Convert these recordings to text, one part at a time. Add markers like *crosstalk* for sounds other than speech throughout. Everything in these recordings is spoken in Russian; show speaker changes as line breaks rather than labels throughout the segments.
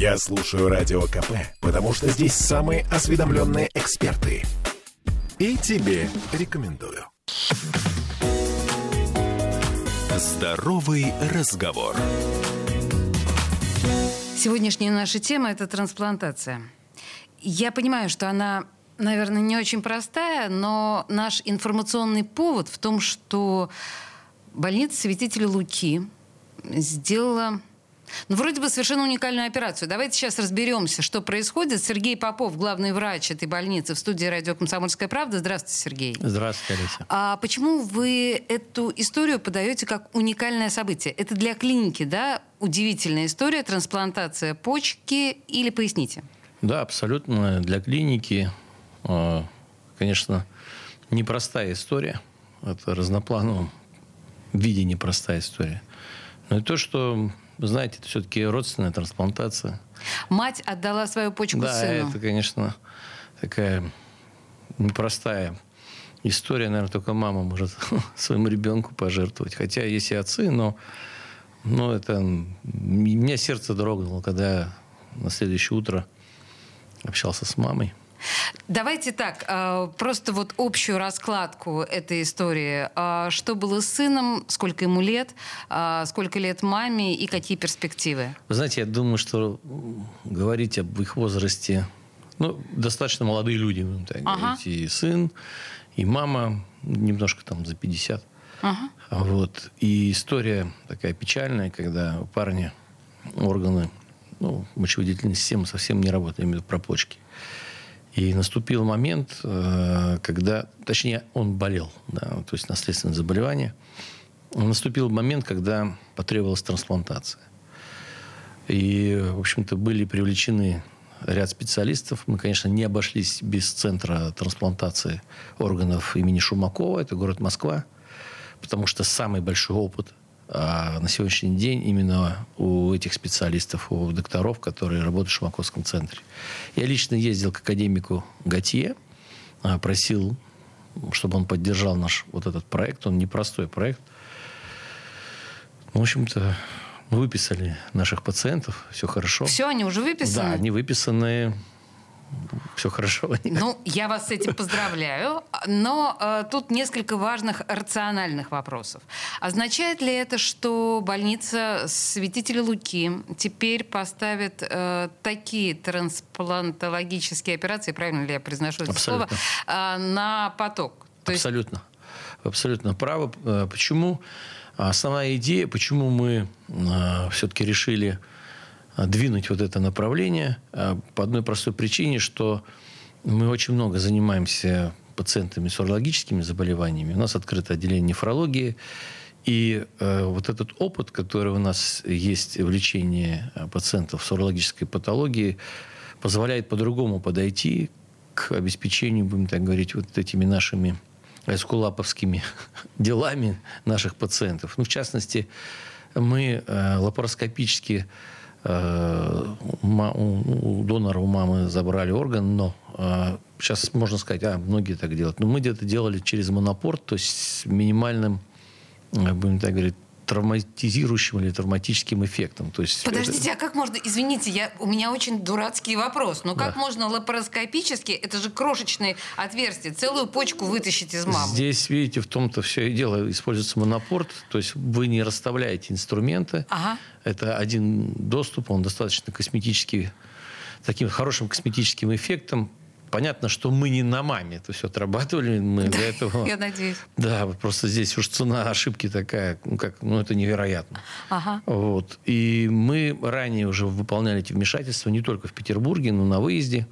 Я слушаю Радио КП, потому что здесь самые осведомленные эксперты. И тебе рекомендую. Здоровый разговор.
Сегодняшняя наша тема – это трансплантация. Я понимаю, что она, наверное, не очень простая, но наш информационный повод в том, что больница святителя Луки сделала ну, вроде бы совершенно уникальную операцию. Давайте сейчас разберемся, что происходит. Сергей Попов, главный врач этой больницы в студии радио «Комсомольская правда». Здравствуйте, Сергей.
Здравствуйте, Алиса.
А почему вы эту историю подаете как уникальное событие? Это для клиники, да, удивительная история, трансплантация почки или поясните?
Да, абсолютно. Для клиники, а, конечно, непростая история. Это разноплановом виде непростая история. Но и то, что вы знаете, это все-таки родственная трансплантация.
Мать отдала свою почку
да,
сыну.
Да, это, конечно, такая непростая история. Наверное, только мама может *laughs* своему ребенку пожертвовать. Хотя есть и отцы, но, но это... Меня сердце дрогнуло, когда на следующее утро общался с мамой.
Давайте так, а, просто вот общую раскладку этой истории. А, что было с сыном, сколько ему лет, а, сколько лет маме и какие перспективы?
Вы знаете, я думаю, что говорить об их возрасте, ну, достаточно молодые люди, так ага. говорить, и сын, и мама, немножко там за 50. Ага. Вот. И история такая печальная, когда у парня органы, ну, мочевыделительной системы совсем не работают, я имею в виду про почки. И наступил момент, э, когда, точнее, он болел, да, то есть наследственное заболевание. Наступил момент, когда потребовалась трансплантация. И, в общем-то, были привлечены ряд специалистов. Мы, конечно, не обошлись без центра трансплантации органов имени Шумакова. Это город Москва. Потому что самый большой опыт а на сегодняшний день именно у этих специалистов, у докторов, которые работают в Шумаковском центре. Я лично ездил к академику Готье, а, просил, чтобы он поддержал наш вот этот проект. Он непростой проект. В общем-то, мы выписали наших пациентов, все хорошо.
Все, они уже выписаны?
Да, они выписаны все хорошо. *laughs*
Ну, я вас с этим поздравляю. Но э, тут несколько важных рациональных вопросов. Означает ли это, что больница святителя Луки теперь поставит э, такие трансплантологические операции, правильно ли я произношу это Абсолютно. слово, э, на поток?
То Абсолютно. Есть... Абсолютно правы. Э, почему? Основная идея, почему мы э, все-таки решили двинуть вот это направление а, по одной простой причине, что мы очень много занимаемся пациентами с урологическими заболеваниями. У нас открыто отделение нефрологии. И э, вот этот опыт, который у нас есть в лечении а, пациентов с урологической патологией, позволяет по-другому подойти к обеспечению, будем так говорить, вот этими нашими эскулаповскими *laughs* делами наших пациентов. Ну, в частности, мы э, лапароскопически у донора, у мамы забрали орган, но сейчас э, можно сказать, а, многие так делают. Но мы где-то делали через монопорт, то есть с минимальным, э, будем так говорить, травматизирующим или травматическим эффектом. То есть
Подождите, это... а как можно, извините, я, у меня очень дурацкий вопрос, но как да. можно лапароскопически, это же крошечные отверстия, целую почку вытащить из мамы?
Здесь, видите, в том-то все и дело, используется монопорт, то есть вы не расставляете инструменты, ага. это один доступ, он достаточно косметический, таким хорошим косметическим эффектом, Понятно, что мы не на маме это все отрабатывали. Мы
да, для этого... Я надеюсь.
Да, просто здесь уж цена ошибки такая, ну, как, ну это невероятно. Ага. Вот. И мы ранее уже выполняли эти вмешательства не только в Петербурге, но и на выезде.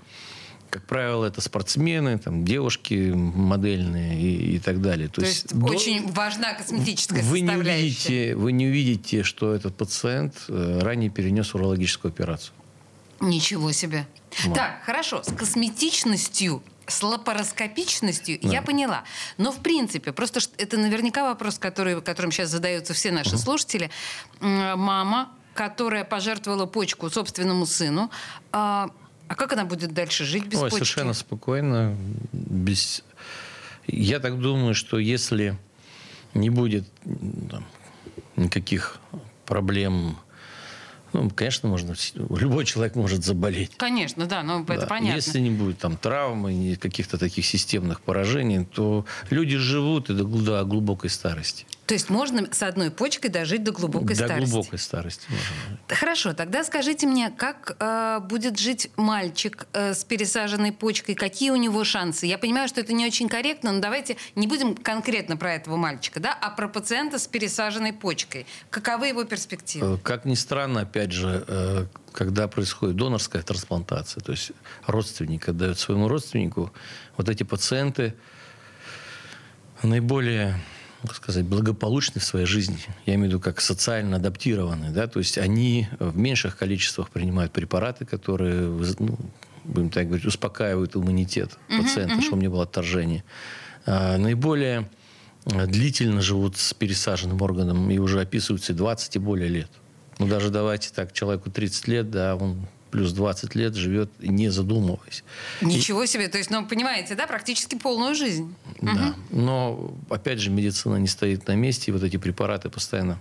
Как правило, это спортсмены, там, девушки модельные и, и так далее.
То, То есть, есть очень до... важна косметическая
вы
составляющая.
Не увидите, вы не увидите, что этот пациент э, ранее перенес урологическую операцию.
Ничего себе. Вот. Так, хорошо, с косметичностью с лапароскопичностью да. я поняла. Но в принципе, просто это наверняка вопрос, который, которым сейчас задаются все наши угу. слушатели. Мама, которая пожертвовала почку собственному сыну, а, а как она будет дальше жить без
Ой,
почки?
Совершенно спокойно. Без... Я так думаю, что если не будет там, никаких проблем Ну, конечно, можно, любой человек может заболеть.
Конечно, да, но ну, да. это понятно.
Если не будет там травмы, каких-то таких системных поражений, то люди живут и до, до глубокой старости.
То есть можно с одной почкой дожить до глубокой
до
старости?
До глубокой старости можно.
Хорошо, тогда скажите мне, как э, будет жить мальчик э, с пересаженной почкой? Какие у него шансы? Я понимаю, что это не очень корректно, но давайте не будем конкретно про этого мальчика, да, а про пациента с пересаженной почкой. Каковы его перспективы?
Э, как ни странно, опять же, э, когда происходит донорская трансплантация, то есть родственник отдает своему родственнику, вот эти пациенты наиболее как сказать, благополучны в своей жизни. Я имею в виду как социально адаптированные. Да? То есть они в меньших количествах принимают препараты, которые, ну, будем так говорить, успокаивают иммунитет пациента, uh-huh, uh-huh. чтобы не было отторжения. А, наиболее длительно живут с пересаженным органом и уже описываются 20 и более лет. Ну, даже давайте так, человеку 30 лет, да, он плюс 20 лет живет, не задумываясь.
Ничего и... себе. То есть, ну, понимаете, да, практически полную жизнь.
Да. Угу. Но, опять же, медицина не стоит на месте, и вот эти препараты постоянно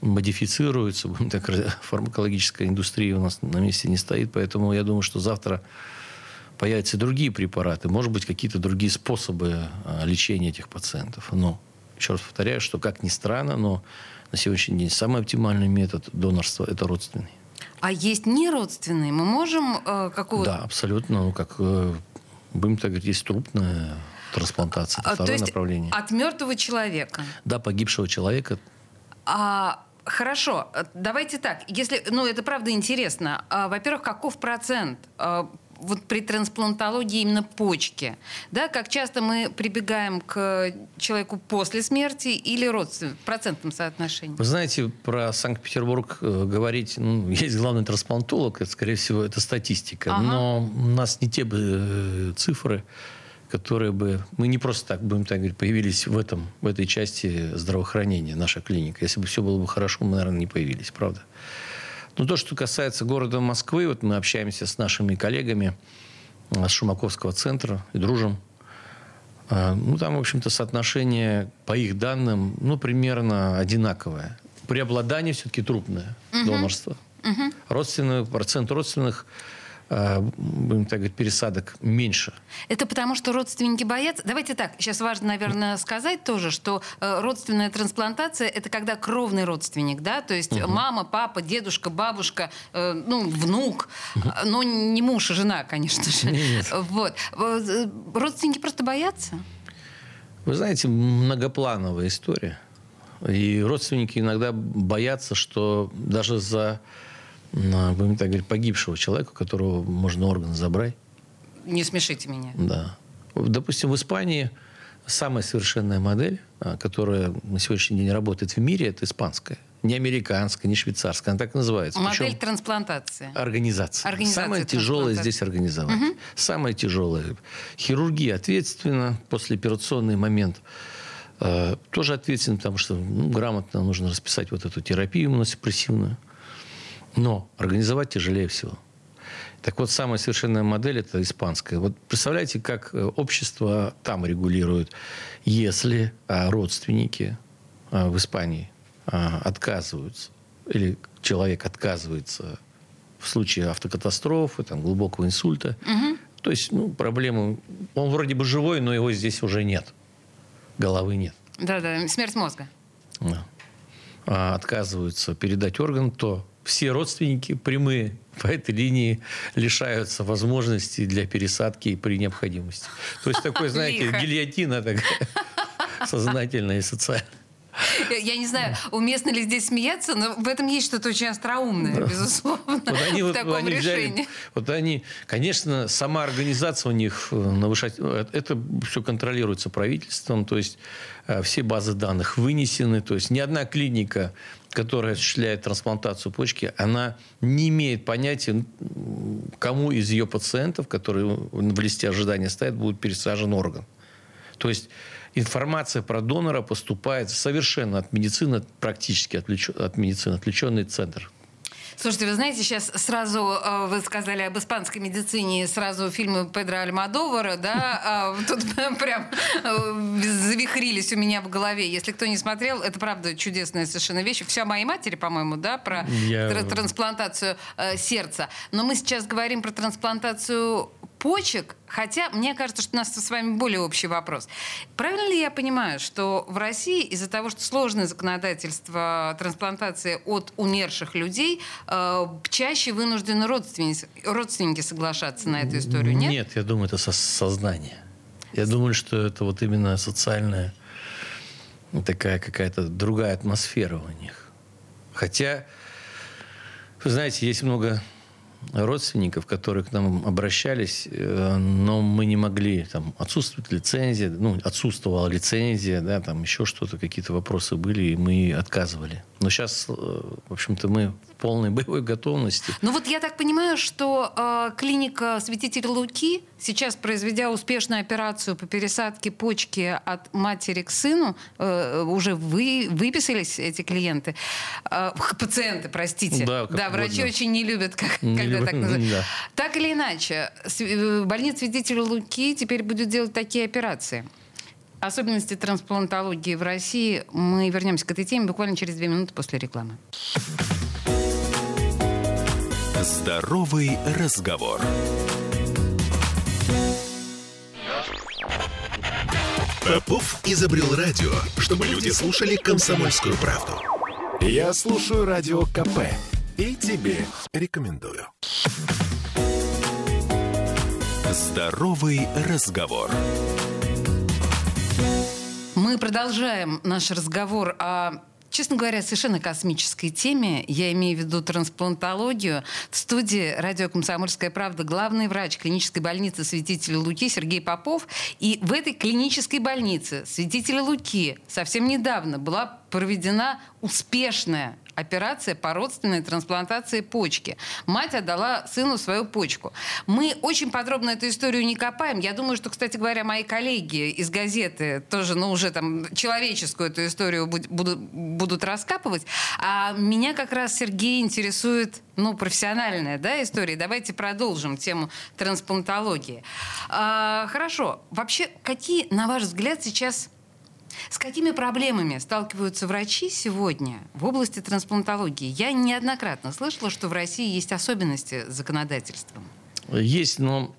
модифицируются. Будем так, фармакологическая индустрия у нас на месте не стоит, поэтому я думаю, что завтра появятся другие препараты, может быть, какие-то другие способы а, лечения этих пациентов. Но, еще раз повторяю, что, как ни странно, но на сегодняшний день самый оптимальный метод донорства – это родственный.
А есть неродственные? Мы можем э, какого-то...
Да, абсолютно. Ну, как, э, будем так говорить, есть трупная трансплантация. А, второе
то есть
направление.
от мертвого человека?
Да, погибшего человека.
А, хорошо, давайте так. Если, ну, это правда интересно. А, во-первых, каков процент а, вот при трансплантологии именно почки, да, как часто мы прибегаем к человеку после смерти или родственным, в процентном соотношении?
Вы знаете, про Санкт-Петербург э, говорить, ну, *laughs* есть главный трансплантолог, это, скорее всего, это статистика, ага. но у нас не те бы э, цифры, которые бы... Мы не просто так, будем так говорить, появились в, этом, в этой части здравоохранения, наша клиника. Если бы все было бы хорошо, мы, наверное, не появились, правда? Но то, что касается города Москвы, вот мы общаемся с нашими коллегами с Шумаковского центра и дружим. А, ну, там, в общем-то, соотношение, по их данным, ну, примерно одинаковое. Преобладание все-таки трупное угу. донорство. Угу. Родственный, процент родственных Э, будем так говорить, пересадок меньше.
Это потому, что родственники боятся? Давайте так, сейчас важно, наверное, сказать тоже, что э, родственная трансплантация – это когда кровный родственник, да, то есть угу. мама, папа, дедушка, бабушка, э, ну, внук, угу. но не муж и жена, конечно же. Нет. Вот. Родственники просто боятся?
Вы знаете, многоплановая история. И родственники иногда боятся, что даже за будем так говорить, погибшего человека, которого можно орган забрать.
Не смешите меня.
Да. Допустим, в Испании самая совершенная модель, а, которая на сегодняшний день работает в мире, это испанская. Не американская, не швейцарская, она так называется.
Модель Причем трансплантации.
Организация. организация Самое тяжелое здесь организовать. Угу. Самое тяжелое. Хирургия ответственна, послеоперационный момент э, тоже ответственен, потому что ну, грамотно нужно расписать вот эту терапию иммуносупрессивную. Но организовать тяжелее всего. Так вот, самая совершенная модель – это испанская. Вот представляете, как э, общество там регулирует, если а, родственники а, в Испании а, отказываются, или человек отказывается в случае автокатастрофы, там, глубокого инсульта, угу. то есть ну, проблемы, он вроде бы живой, но его здесь уже нет, головы нет.
Да-да, смерть мозга. Да.
Отказываются передать орган, то все родственники прямые по этой линии лишаются возможности для пересадки при необходимости. То есть такой, *laughs* знаете, гильотина такая *laughs* сознательная и социальная.
Я не знаю, уместно ли здесь смеяться, но в этом есть что-то очень остроумное, да. безусловно, вот они, в вот, таком они решении. Взяли,
вот они, конечно, сама организация у них э, навышать, э, это все контролируется правительством, то есть э, все базы данных вынесены, то есть ни одна клиника которая осуществляет трансплантацию почки, она не имеет понятия, кому из ее пациентов, которые в листе ожидания стоят, будет пересажен орган. То есть информация про донора поступает совершенно от медицины, практически от, от медицины, отвлеченный центр.
Слушайте, вы знаете, сейчас сразу э, вы сказали об испанской медицине, сразу фильмы Педро Альмадовара, да, *laughs* а тут *laughs* прям э, завихрились у меня в голове. Если кто не смотрел, это правда чудесная совершенно вещь. Вся моей матери, по-моему, да, про Я... трансплантацию э, сердца. Но мы сейчас говорим про трансплантацию почек, хотя мне кажется, что у нас с вами более общий вопрос. Правильно ли я понимаю, что в России из-за того, что сложное законодательство трансплантации от умерших людей, э, чаще вынуждены родственники, родственники соглашаться на эту историю, нет?
Нет, я думаю, это со сознание. Я думаю, что это вот именно социальная такая какая-то другая атмосфера у них. Хотя, вы знаете, есть много родственников, которые к нам обращались, э, но мы не могли, там, отсутствует лицензия, ну, отсутствовала лицензия, да, там еще что-то, какие-то вопросы были, и мы отказывали. Но сейчас, э, в общем-то, мы в полной боевой готовности.
Ну вот я так понимаю, что э, клиника святителя Луки, сейчас произведя успешную операцию по пересадке почки от матери к сыну, э, уже вы, выписались эти клиенты, э, *laughs* пациенты, простите. Да, да врачи угодно. очень не любят, как, не когда любят, так называют. Да. Так или иначе, э, больница святителя Луки теперь будет делать такие операции. Особенности трансплантологии в России. Мы вернемся к этой теме буквально через две минуты после рекламы.
Здоровый разговор. Попов изобрел радио, чтобы люди слушали комсомольскую правду. Я слушаю радио КП и тебе рекомендую. Здоровый разговор.
Мы продолжаем наш разговор о честно говоря, совершенно космической теме. Я имею в виду трансплантологию. В студии радио «Комсомольская правда» главный врач клинической больницы святителя Луки Сергей Попов. И в этой клинической больнице святителя Луки совсем недавно была проведена успешная операция по родственной трансплантации почки. Мать отдала сыну свою почку. Мы очень подробно эту историю не копаем. Я думаю, что, кстати говоря, мои коллеги из газеты тоже, ну, уже там человеческую эту историю будут, будут раскапывать. А меня как раз, Сергей, интересует ну, профессиональная да, история. Давайте продолжим тему трансплантологии. А, хорошо. Вообще, какие, на ваш взгляд, сейчас с какими проблемами сталкиваются врачи сегодня в области трансплантологии? Я неоднократно слышала, что в России есть особенности с законодательством.
Есть, но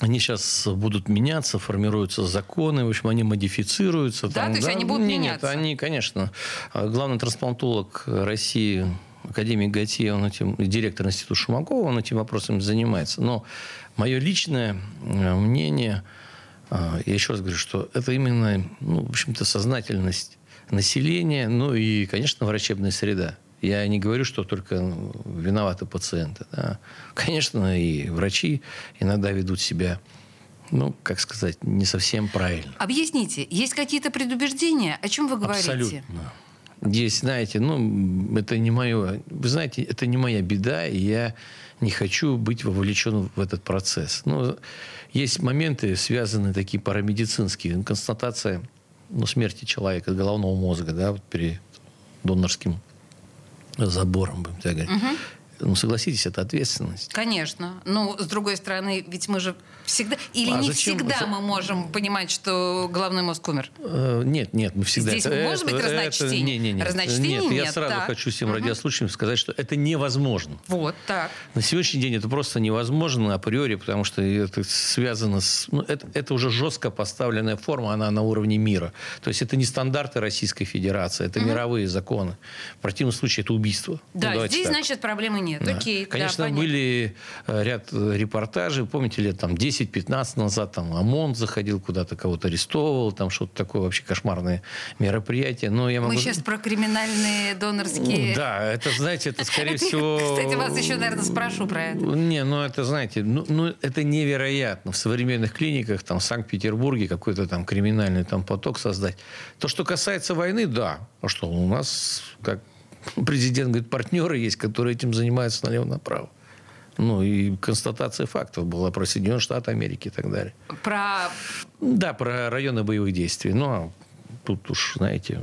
они сейчас будут меняться, формируются законы, в общем, они модифицируются.
Да, там, то есть да? они будут нет, меняться?
Нет, они, конечно. А главный трансплантолог России академик Гатье, он этим, директор института Шумакова, он этим вопросом занимается. Но мое личное э, мнение – я еще раз говорю, что это именно, ну, в общем-то, сознательность населения, ну и, конечно, врачебная среда. Я не говорю, что только ну, виноваты пациенты. Да. Конечно, и врачи иногда ведут себя ну, как сказать, не совсем правильно.
Объясните, есть какие-то предубеждения? О чем вы говорите?
Абсолютно. Здесь, знаете, ну, это не мое... Вы знаете, это не моя беда, и я не хочу быть вовлечен в этот процесс. Ну, есть моменты, связанные такие парамедицинские. Констатация ну, смерти человека, головного мозга, да, вот перед донорским забором, будем так говорить. Угу. Ну, согласитесь, это ответственность.
Конечно. Ну, с другой стороны, ведь мы же всегда... Или а не зачем? всегда мы можем понимать, что головной мозг умер?
Э, нет, нет, мы всегда...
Здесь это, может быть разночтение? Это,
не, не, не.
Разночтение
нет,
нет.
я сразу так. хочу всем угу. радиослушателям сказать, что это невозможно.
Вот, так.
На сегодняшний день это просто невозможно априори, потому что это связано с... Ну, это, это уже жестко поставленная форма, она на уровне мира. То есть это не стандарты Российской Федерации, это угу. мировые законы. В противном случае это убийство.
Да, ну, здесь, так. значит, проблемы нет нет. Да. Окей,
Конечно,
да,
были э, ряд репортажей. Помните, лет там 10-15 назад там ОМОН заходил куда-то, кого-то арестовывал, там что-то такое вообще кошмарное мероприятие. Но я могу...
Мы сейчас про криминальные донорские...
Да, это, знаете, это *laughs* скорее всего...
Кстати, вас еще, наверное, спрошу про это.
Не, ну это, знаете, ну, ну это невероятно. В современных клиниках, там, в Санкт-Петербурге какой-то там криминальный там поток создать. То, что касается войны, да. А что, у нас, как президент говорит, партнеры есть, которые этим занимаются налево-направо. Ну, и констатация фактов была про Соединенные Штаты Америки и так далее.
Про...
Да, про районы боевых действий. Ну, а тут уж, знаете...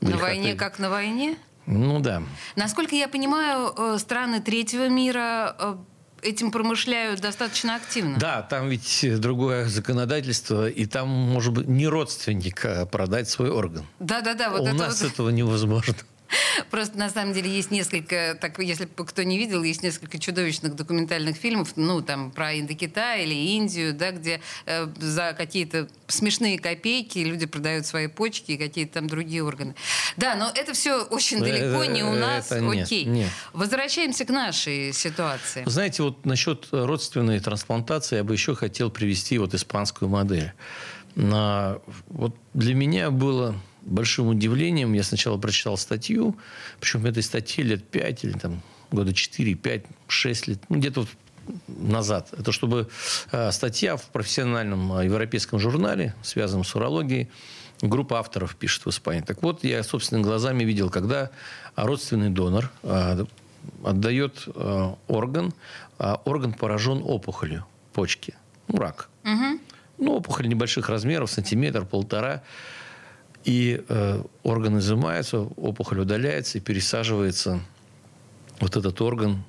На войне как на войне?
Ну да.
Насколько я понимаю, э, страны третьего мира э, этим промышляют достаточно активно.
Да, там ведь другое законодательство, и там, может быть, не родственник а продать свой орган.
Да-да-да. Вот
У
это
нас
вот...
этого невозможно.
Просто на самом деле есть несколько, так если кто не видел, есть несколько чудовищных документальных фильмов, ну там про Индокитай или Индию, да, где э, за какие-то смешные копейки люди продают свои почки и какие-то там другие органы. Да, но это все очень
Это-
далеко не у нас.
это нет,
Окей.
нет.
Возвращаемся к нашей ситуации.
Знаете, вот насчет родственной трансплантации я бы еще хотел привести вот испанскую модель. На, вот для меня было большим удивлением, я сначала прочитал статью, причем этой статье лет 5 или там года 4, 5, 6 лет, ну где-то вот назад. Это чтобы э, статья в профессиональном э, европейском журнале, связанном с урологией, группа авторов пишет в Испании. Так вот, я собственными глазами видел, когда родственный донор э, отдает орган, а орган поражен опухолью почки, ну, рак. Ну, опухоль небольших размеров, сантиметр, полтора. И э, орган изымается, опухоль удаляется и пересаживается вот этот орган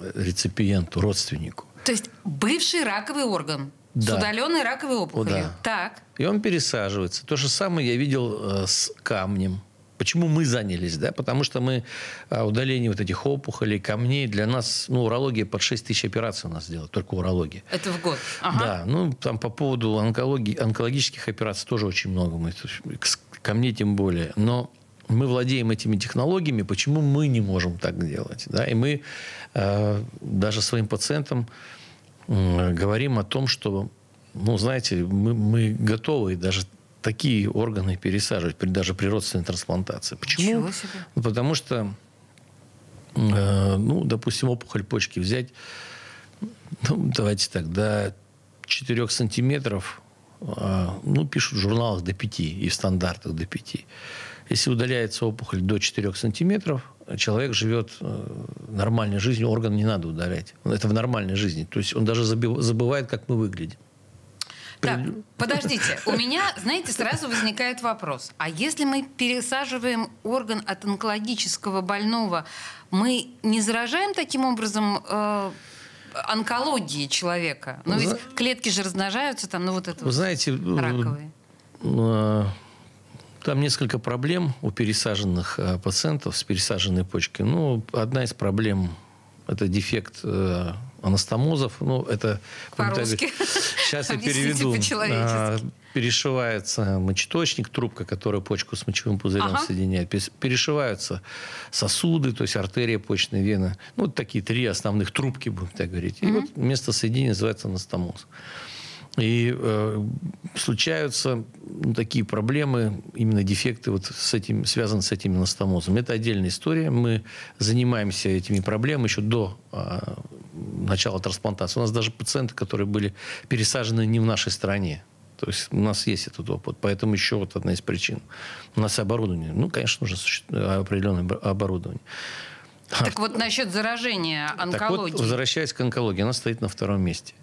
э, реципиенту, родственнику.
То есть бывший раковый орган с
Да.
удаленной раковой опухолью.
да.
Так.
И он пересаживается. То же самое я видел э, с камнем. Почему мы занялись? Да? Потому что мы э, удаление вот этих опухолей, камней, для нас, ну, урология под 6 тысяч операций у нас делает, только урология.
Это в год. Ага.
Да, ну, там по поводу онкологии, онкологических операций тоже очень много. Мы, к- ко мне тем более. Но мы владеем этими технологиями, почему мы не можем так делать? Да? И мы э, даже своим пациентам м, говорим о том, что, ну, знаете, мы, мы готовы даже такие органы пересаживать, даже при родственной трансплантации. Почему? Ну, потому что, э, ну, допустим, опухоль почки взять, ну, давайте так, до 4 сантиметров, э, ну, пишут в журналах до 5 и в стандартах до 5. Если удаляется опухоль до 4 сантиметров, человек живет э, нормальной жизнью, орган не надо удалять. Это в нормальной жизни. То есть он даже забывает, как мы выглядим.
Так, подождите. У меня, знаете, сразу возникает вопрос. А если мы пересаживаем орган от онкологического больного, мы не заражаем таким образом э, онкологией человека? Ну ведь
Зна-
клетки же размножаются там, ну вот это
Вы
вот
знаете, э,
раковые.
э, там несколько проблем у пересаженных э, пациентов с пересаженной почкой. Ну, одна из проблем – это дефект анастомозов. Ну, это...
По-русски. *laughs*
Сейчас я переведу. Перешивается мочеточник, трубка, которая почку с мочевым пузырем
Ага.
соединяет. Перешиваются сосуды, то есть артерия, почная вена. Ну, вот такие три основных трубки, будем так говорить. И вот место соединения называется анастомоз. И э, случаются ну, такие проблемы, именно дефекты вот с этим, связаны с этим анастомозом. Это отдельная история. Мы занимаемся этими проблемами еще до э, начала трансплантации. У нас даже пациенты, которые были пересажены не в нашей стране. То есть у нас есть этот опыт. Поэтому еще вот одна из причин. У нас оборудование. Ну, конечно, нужно определенное обо- оборудование.
Так вот насчет заражения
Так вот, возвращаясь к онкологии, она стоит на втором месте.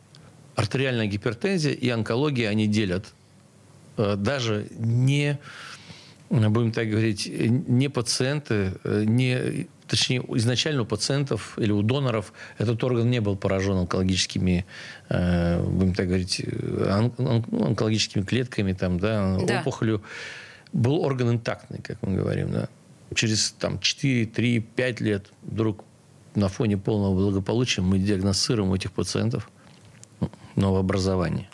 Артериальная гипертензия и онкология они делят э, даже не, будем так говорить, э, не пациенты, э, не, точнее, изначально у пациентов или у доноров этот орган не был поражен онкологическими, э, будем так говорить, э, он- он- ну, онкологическими клетками, там, да,
Да.
опухолью. Был орган интактный, как мы говорим, да. Через там, 4, 3, 5 лет вдруг на фоне полного благополучия мы диагностируем у этих пациентов новообразование.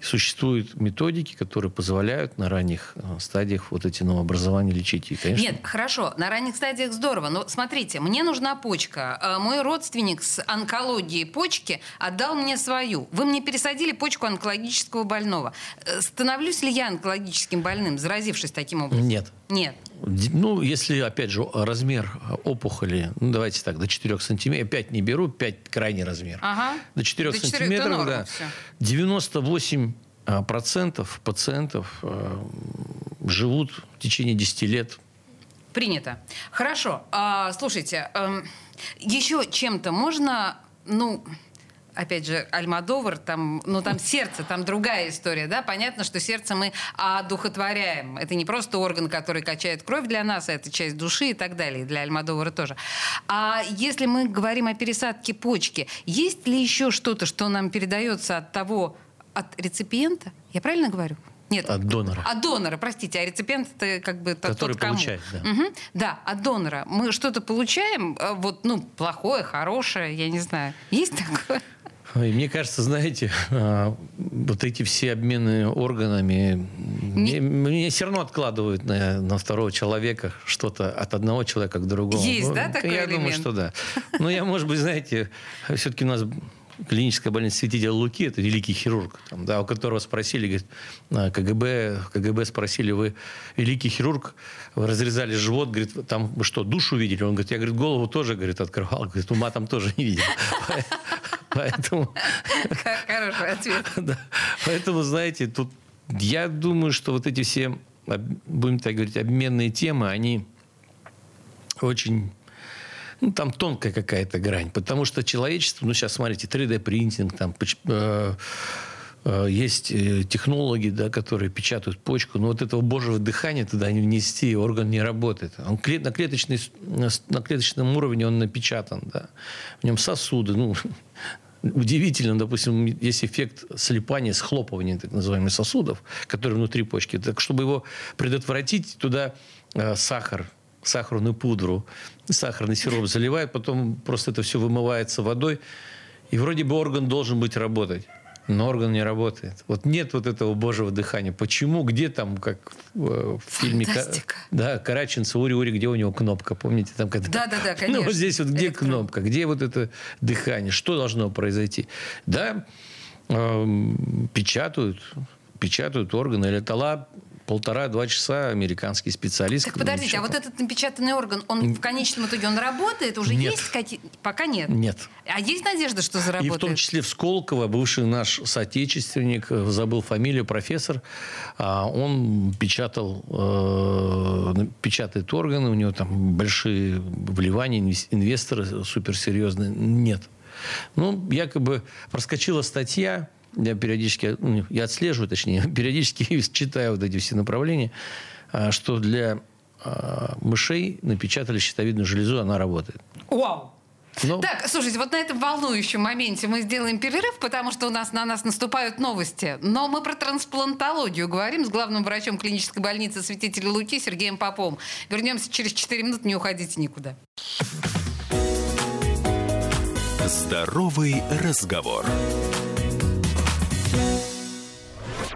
Существуют методики, которые позволяют на ранних э, стадиях вот эти новообразования лечить. И, конечно,
Нет, хорошо, на ранних стадиях здорово. Но смотрите, мне нужна почка. Э, Мой родственник с онкологией почки отдал мне свою. Вы мне пересадили почку онкологического больного. Э, Становлюсь ли я онкологическим больным, заразившись таким образом?
нет.
Нет.
Ну, если, опять же, размер опухоли, ну, давайте так, до 4 сантиметров, 5 не беру, 5 крайний размер.
Ага.
До 4
До четырех это
сантиметров,
норма
да.
всё.
98 а, процентов пациентов э, живут в течение 10 лет
Принято. Хорошо. А, слушайте, эм, еще чем-то можно, ну, опять же, Альмадовар, там, ну, там сердце, там другая история, да, понятно, что сердце мы одухотворяем. Это не просто орган, который качает кровь для нас, а это часть души и так далее, и для Альмадовара тоже. А если мы говорим о пересадке почки, есть ли еще что-то, что нам передается от того, от реципиента? Я правильно говорю?
Нет. От донора.
От донора, простите. А реципиент это как бы
Который
тот, кому.
получает, да.
Угу. Да, от донора. Мы что-то получаем, э, вот, ну, плохое, хорошее, я не знаю. Есть такое?
И мне кажется, знаете, а, вот эти все обмены органами, не... мне, мне все равно откладывают на, на второго человека что-то от одного человека к другому.
Есть, ну, да, такой
Я
элемент?
думаю, что да. Но я, может быть, знаете, все-таки у нас клиническая больница святителя Луки, это великий хирург, там, да, у которого спросили, говорит, КГБ, КГБ спросили, вы великий хирург, вы разрезали живот, говорит, там вы что, душу видели? Он говорит, я, говорит, голову тоже, говорит, открывал, говорит, ума там тоже не видел. Поэтому...
Хороший ответ. *laughs*
Да. Поэтому, знаете, тут я думаю, что вот эти все, будем так говорить, обменные темы, они очень ну, там тонкая какая-то грань. Потому что человечество, ну, сейчас, смотрите, 3D-принтинг, там, э, есть э, технологии, да, которые печатают почку, но вот этого божьего дыхания туда не внести, орган не работает. Он на, клеточной, на клеточном уровне он напечатан, да. В нем сосуды, ну, *laughs* удивительно, допустим, есть эффект слепания, схлопывания так называемых сосудов, которые внутри почки. Так, чтобы его предотвратить, туда э, сахар сахарную пудру, сахарный сироп заливают, потом просто это все вымывается водой. И вроде бы орган должен быть работать. Но орган не работает. Вот нет вот этого божьего дыхания. Почему? Где там, как в фильме
Фантастика.
да, Караченца, Ури-Ури, где у него кнопка? Помните? Там, когда...
Да, да, да, конечно. *laughs*
Ну, вот здесь вот где Электрон. кнопка? Где вот это дыхание? Что должно произойти? Да, э, печатают, печатают органы. Летала полтора-два часа американский специалист.
Так подождите, а вот этот напечатанный орган, он в конечном итоге он работает? Уже
нет.
есть какие Пока нет.
Нет.
А есть надежда, что заработает?
И в том числе в Сколково, бывший наш соотечественник, э, забыл фамилию, профессор, а, он печатал, э, печатает органы, у него там большие вливания, инвесторы суперсерьезные. Нет. Ну, якобы проскочила статья, я периодически, ну, я отслеживаю, точнее, *laughs* периодически *laughs* читаю вот эти все направления, а, что для а, мышей напечатали щитовидную железу, она работает.
Вау! Но... Так, слушайте, вот на этом волнующем моменте мы сделаем перерыв, потому что у нас на нас наступают новости. Но мы про трансплантологию говорим с главным врачом клинической больницы святителя Луки Сергеем Поповым. Вернемся через 4 минуты, не уходите никуда.
Здоровый разговор.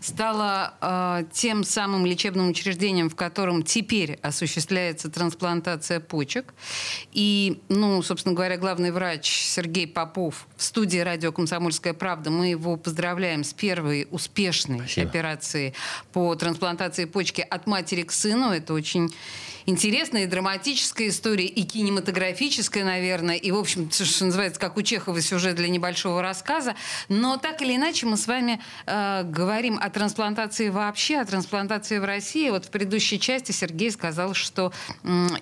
стала э, тем самым лечебным учреждением, в котором теперь осуществляется трансплантация почек. И, ну, собственно говоря, главный врач Сергей Попов в студии радио «Комсомольская правда». Мы его поздравляем с первой успешной Спасибо. операцией по трансплантации почки от матери к сыну. Это очень интересная и драматическая история, и кинематографическая, наверное, и, в общем, что называется, как у Чехова сюжет для небольшого рассказа. Но так или иначе мы с вами э, говорим о трансплантации вообще, о трансплантации в России. Вот в предыдущей части Сергей сказал, что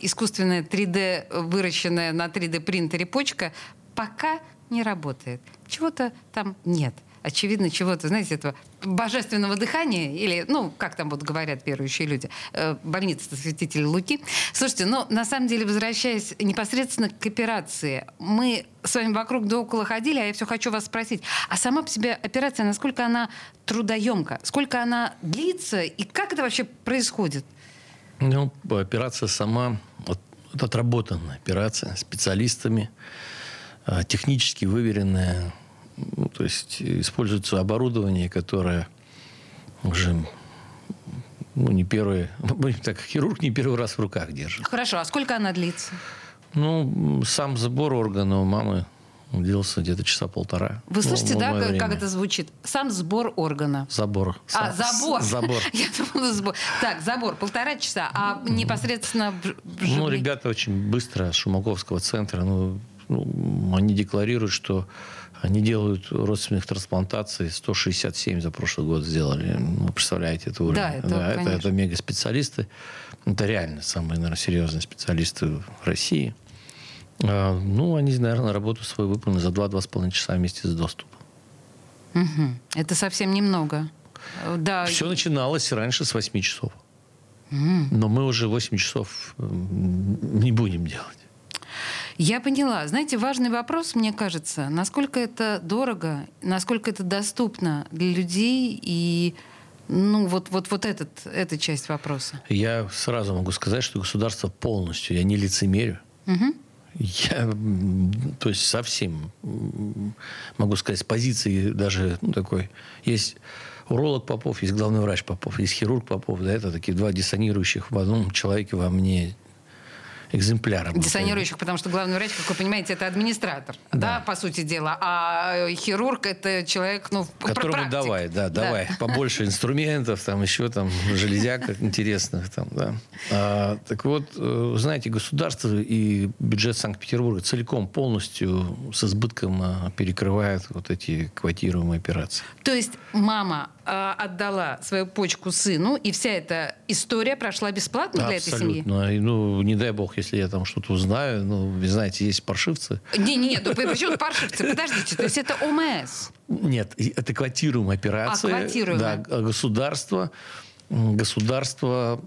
искусственная 3D, выращенная на 3D-принтере почка пока не работает. Чего-то там нет очевидно, чего-то, знаете, этого божественного дыхания, или, ну, как там вот говорят верующие люди, э, больница святителя Луки. Слушайте, ну, на самом деле, возвращаясь непосредственно к операции, мы с вами вокруг да около ходили, а я все хочу вас спросить, а сама по себе операция, насколько она трудоемка, сколько она длится, и как это вообще происходит?
Ну, операция сама, вот, отработанная операция специалистами, а, технически выверенная, ну, то есть используется оборудование, которое уже ну, не первый, *laughs* так, хирург не первый раз в руках держит.
Хорошо, а сколько она длится?
Ну, сам забор органа у мамы длился где-то часа полтора.
Вы слышите, ну, да, как, как это звучит? Сам сбор органа.
Забор.
А, забор.
Забор. *laughs*
Я думала, сбор. Так, забор, полтора часа, а непосредственно
Ну, ребята очень быстро с Шумаковского центра, ну, ну, они декларируют, что они делают родственных трансплантаций 167 за прошлый год сделали. Ну, представляете, это уровень.
Да, это, да,
это, это мега-специалисты. Это реально самые, наверное, серьезные специалисты в России. А, ну, они, наверное, работу свою выполнили за 2-2,5 часа вместе с доступом.
Угу. Это совсем немного. Да.
Все начиналось раньше с 8 часов. Но мы уже 8 часов не будем делать.
Я поняла. Знаете, важный вопрос, мне кажется, насколько это дорого, насколько это доступно для людей и ну, вот, вот, вот этот, эта часть вопроса.
Я сразу могу сказать, что государство полностью, я не лицемерю. Угу. Я, то есть совсем, могу сказать, с позиции даже ну, такой, есть уролог Попов, есть главный врач Попов, есть хирург Попов, да, это такие два диссонирующих в одном человеке во мне экземпляром.
Диссонирующих, потому что главный врач, как вы понимаете, это администратор, да, да по сути дела. А хирург это человек, ну,
Которому практик. давай, да, да, давай побольше инструментов, там еще там железяк интересных, там, да. А, так вот, э, знаете, государство и бюджет Санкт-Петербурга целиком полностью с избытком а, перекрывает вот эти квотируемые операции.
То есть мама э, отдала свою почку сыну, и вся эта история прошла бесплатно для этой семьи?
Абсолютно. Ну, не дай бог, если я там что-то узнаю. Ну, вы знаете, есть паршивцы.
Не, не, нет, ну, почему паршивцы? Подождите, то есть это ОМС?
Нет, это квотируемая операция. А, квотируемая. Да, государство государство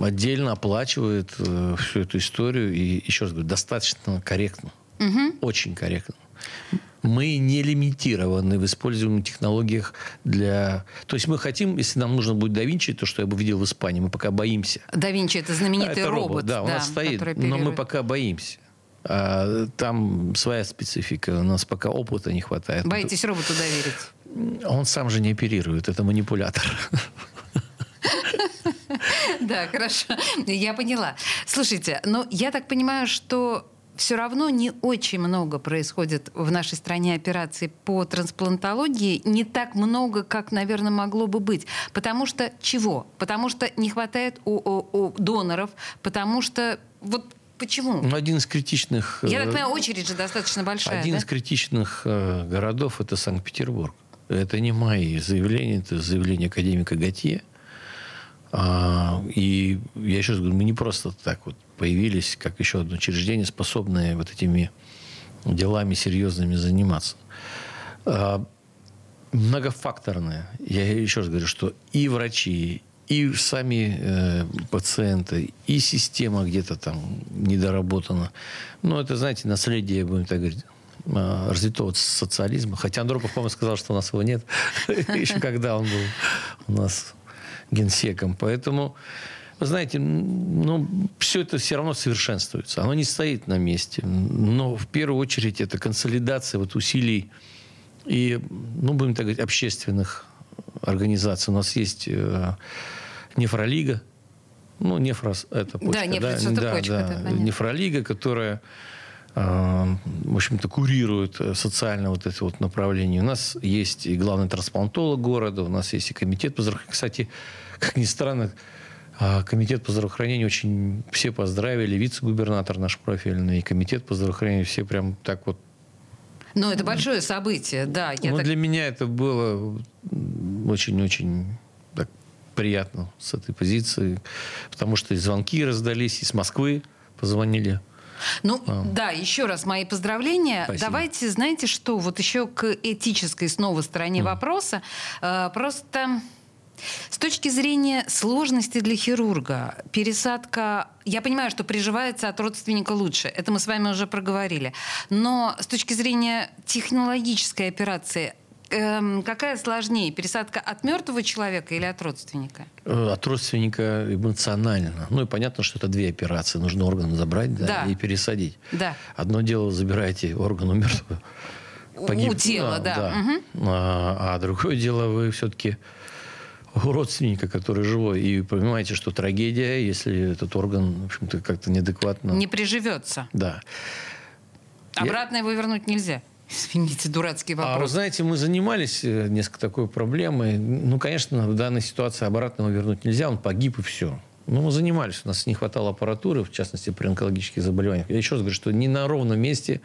отдельно оплачивает э, всю эту историю и еще раз говорю достаточно корректно, угу. очень корректно мы не лимитированы в используемых технологиях для... То есть мы хотим, если нам нужно будет да Винчи, то, что я бы видел в Испании, мы пока боимся.
Да Винчи – это знаменитый это робот, робот.
Да, у да, нас стоит, но мы пока боимся. А, там своя специфика, у нас пока опыта не хватает.
Боитесь роботу доверить?
Он сам же не оперирует, это манипулятор. *laughs*
Да, хорошо. Я поняла. Слушайте, ну я так понимаю, что все равно не очень много происходит в нашей стране операций по трансплантологии, не так много, как, наверное, могло бы быть. Потому что чего? Потому что не хватает у, у, у доноров, потому что вот Почему?
Ну, один из критичных...
Я так э, понимаю, очередь же достаточно большая,
Один
да?
из критичных э, городов – это Санкт-Петербург. Это не мои заявления, это заявление академика Готье. А, и я еще раз говорю, мы не просто так вот появились, как еще одно учреждение, способное вот этими делами серьезными заниматься. А, многофакторное. Я еще раз говорю, что и врачи, и сами э, пациенты, и система где-то там недоработана. Ну, это, знаете, наследие, будем так говорить, а, развитого социализма. Хотя Андропов, по-моему, сказал, что у нас его нет. *laughs* Еще когда он был у нас генсеком. Поэтому, вы знаете, ну, все это все равно совершенствуется. Оно не стоит на месте. Но в первую очередь это консолидация вот усилий и, ну, будем так говорить, общественных организаций. У нас есть э, нефролига, ну, нефрос это почка.
Да, нефрос да? это
да,
почка.
Да, нефролига, которая в общем-то, курирует э, социальное вот это вот направление. У нас есть и главный трансплантолог города, у нас есть и комитет по здравоохранению. Кстати, как ни странно, а, комитет по здравоохранению очень все поздравили, вице-губернатор наш профильный, и комитет по здравоохранению все прям так вот
ну, это большое событие, да.
Я ну, так... для меня это было очень-очень так, приятно с этой позиции, потому что и звонки раздались, и с Москвы позвонили.
Ну, а. да, еще раз мои поздравления. Спасибо. Давайте, знаете что, вот еще к этической снова стороне mm. вопроса. Э, просто с точки зрения сложности для хирурга, пересадка, я понимаю, что приживается от родственника лучше, это мы с вами уже проговорили, но с точки зрения технологической операции, эм, какая сложнее, пересадка от мертвого человека или от родственника?
Э, от родственника эмоционально. Ну и понятно, что это две операции. Нужно орган забрать да, да. и пересадить.
Да.
Одно дело забираете орган у мертвого.
Погиб, у тела, да. да.
Угу. А, а другое дело, вы все-таки у родственника, который живой, и понимаете, что трагедия, если этот орган, в общем-то, как-то неадекватно...
Не приживется.
Да.
Обратно я... его вернуть нельзя. Извините, дурацкий вопрос.
А вы знаете, мы занимались э, несколько такой проблемой. Ну, конечно, в данной ситуации обратно его вернуть нельзя, он погиб и все. Ну, мы занимались, у нас не хватало аппаратуры, в частности, при онкологических заболеваниях. Я еще раз говорю, что не на ровном месте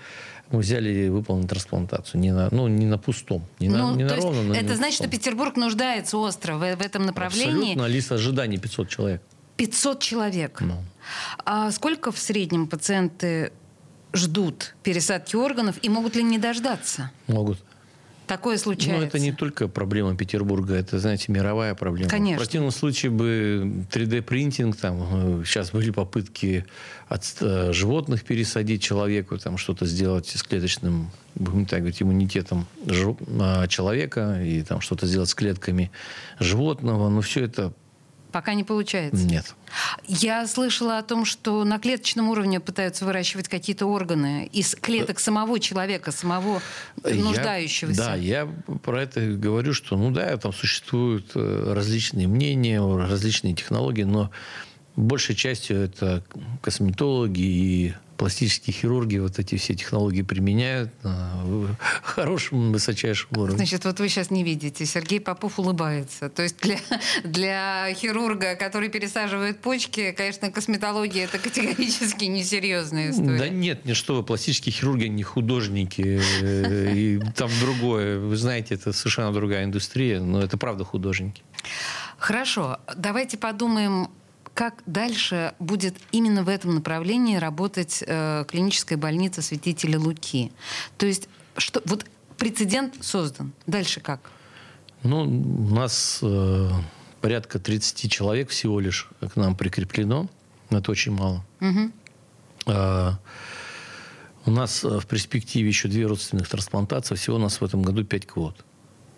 мы взяли и выполнили трансплантацию. Не на, ну, не на пустом. Не
ну,
на, не на ровном,
Это значит, что Петербург нуждается остро в, в этом направлении.
Абсолютно. Лист ожиданий 500 человек.
500 человек. Ну. А сколько в среднем пациенты ждут пересадки органов и могут ли не дождаться?
Могут.
Такое случается.
Ну, это не только проблема Петербурга, это, знаете, мировая проблема.
Конечно.
В противном случае бы 3D-принтинг, там, сейчас были попытки от э, животных пересадить человеку, там, что-то сделать с клеточным, будем так говорить, иммунитетом а, человека, и там что-то сделать с клетками животного, но все это
Пока не получается?
Нет.
Я слышала о том, что на клеточном уровне пытаются выращивать какие-то органы из клеток самого человека, самого нуждающегося.
Я, да, я про это говорю, что, ну да, там существуют э, различные мнения, различные технологии, но большей частью это косметологи и пластические хирурги вот эти все технологии применяют на *laughs* хорошем, высочайшем уровне.
Значит, вот вы сейчас не видите, Сергей Попов улыбается. То есть для, для хирурга, который пересаживает почки, конечно, косметология это категорически несерьезная история.
Да нет, не что вы, пластические хирурги, не художники, э, и там другое. Вы знаете, это совершенно другая индустрия, но это правда художники.
Хорошо, давайте подумаем как дальше будет именно в этом направлении работать э, клиническая больница святителя Луки? То есть, что, вот прецедент создан. Дальше как?
Ну, у нас э, порядка 30 человек всего лишь к нам прикреплено. Это очень мало. Угу. А, у нас в перспективе еще две родственных трансплантации. Всего у нас в этом году 5 квот.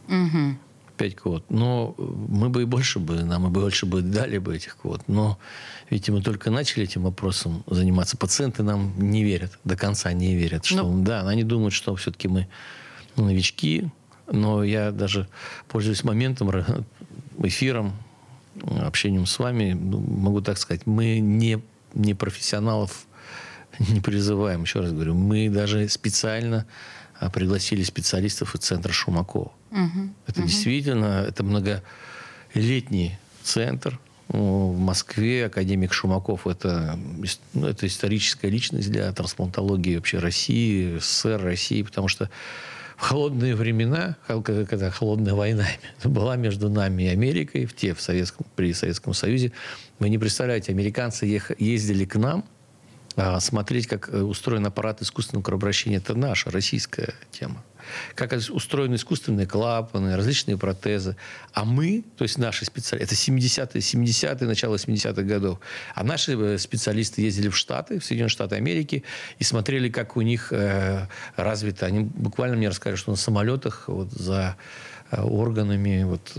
Угу. 5 квот. Но мы бы и больше бы, нам и больше бы дали бы этих квот. Но, видите, мы только начали этим вопросом заниматься. Пациенты нам не верят, до конца не верят. Что, но... Ну. Да, они думают, что все-таки мы новички. Но я даже, пользуясь моментом, эфиром, общением с вами, ну, могу так сказать, мы не, не профессионалов не призываем, еще раз говорю, мы даже специально пригласили специалистов из центра Шумакова. Угу. Это угу. действительно, это многолетний центр. В Москве академик Шумаков это, ну, это историческая личность для трансплантологии вообще России, СССР России, потому что в холодные времена, когда холодная война *laughs* была между нами и Америкой, в те в Советском, при Советском Союзе, вы не представляете, американцы ездили к нам а, смотреть, как э, устроен аппарат искусственного кровообращения. Это наша российская тема как устроены искусственные клапаны, различные протезы. А мы, то есть наши специалисты, это 70-е, 70-е, начало 70-х годов. А наши э, специалисты ездили в Штаты, в Соединенные Штаты Америки, и смотрели, как у них э, развито. Они буквально мне рассказали, что на самолетах вот за э, органами вот,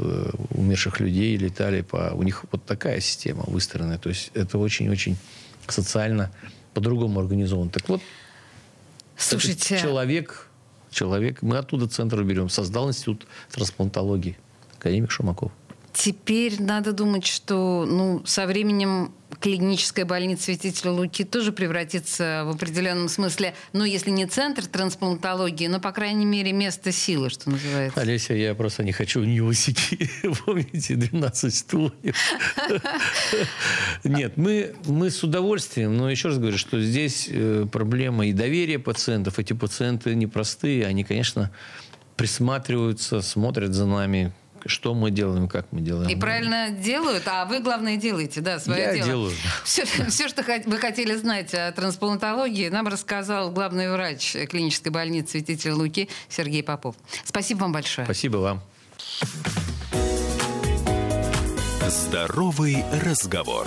умерших людей летали по... У них вот такая система выстроенная. То есть это очень-очень социально по-другому организован. Так вот, Слушайте, человек человек. Мы оттуда центр берем. Создал институт трансплантологии. Академик Шумаков.
Теперь надо думать, что ну, со временем клиническая больница святителя Луки тоже превратится в определенном смысле, ну, если не центр трансплантологии, но, по крайней мере, место силы, что называется.
Олеся, я просто не хочу в него сидеть. Помните, 12 стульев. Нет, мы, мы с удовольствием, но еще раз говорю, что здесь э, проблема и доверия пациентов. Эти пациенты непростые, они, конечно, присматриваются, смотрят за нами, что мы делаем, как мы делаем.
И правильно делают, а вы, главное, делаете, да, свое
Я
дело.
делаю.
Все, *laughs* все, что вы хотели знать о трансплантологии, нам рассказал главный врач клинической больницы Святителя Луки Сергей Попов. Спасибо вам большое.
Спасибо вам.
Здоровый разговор.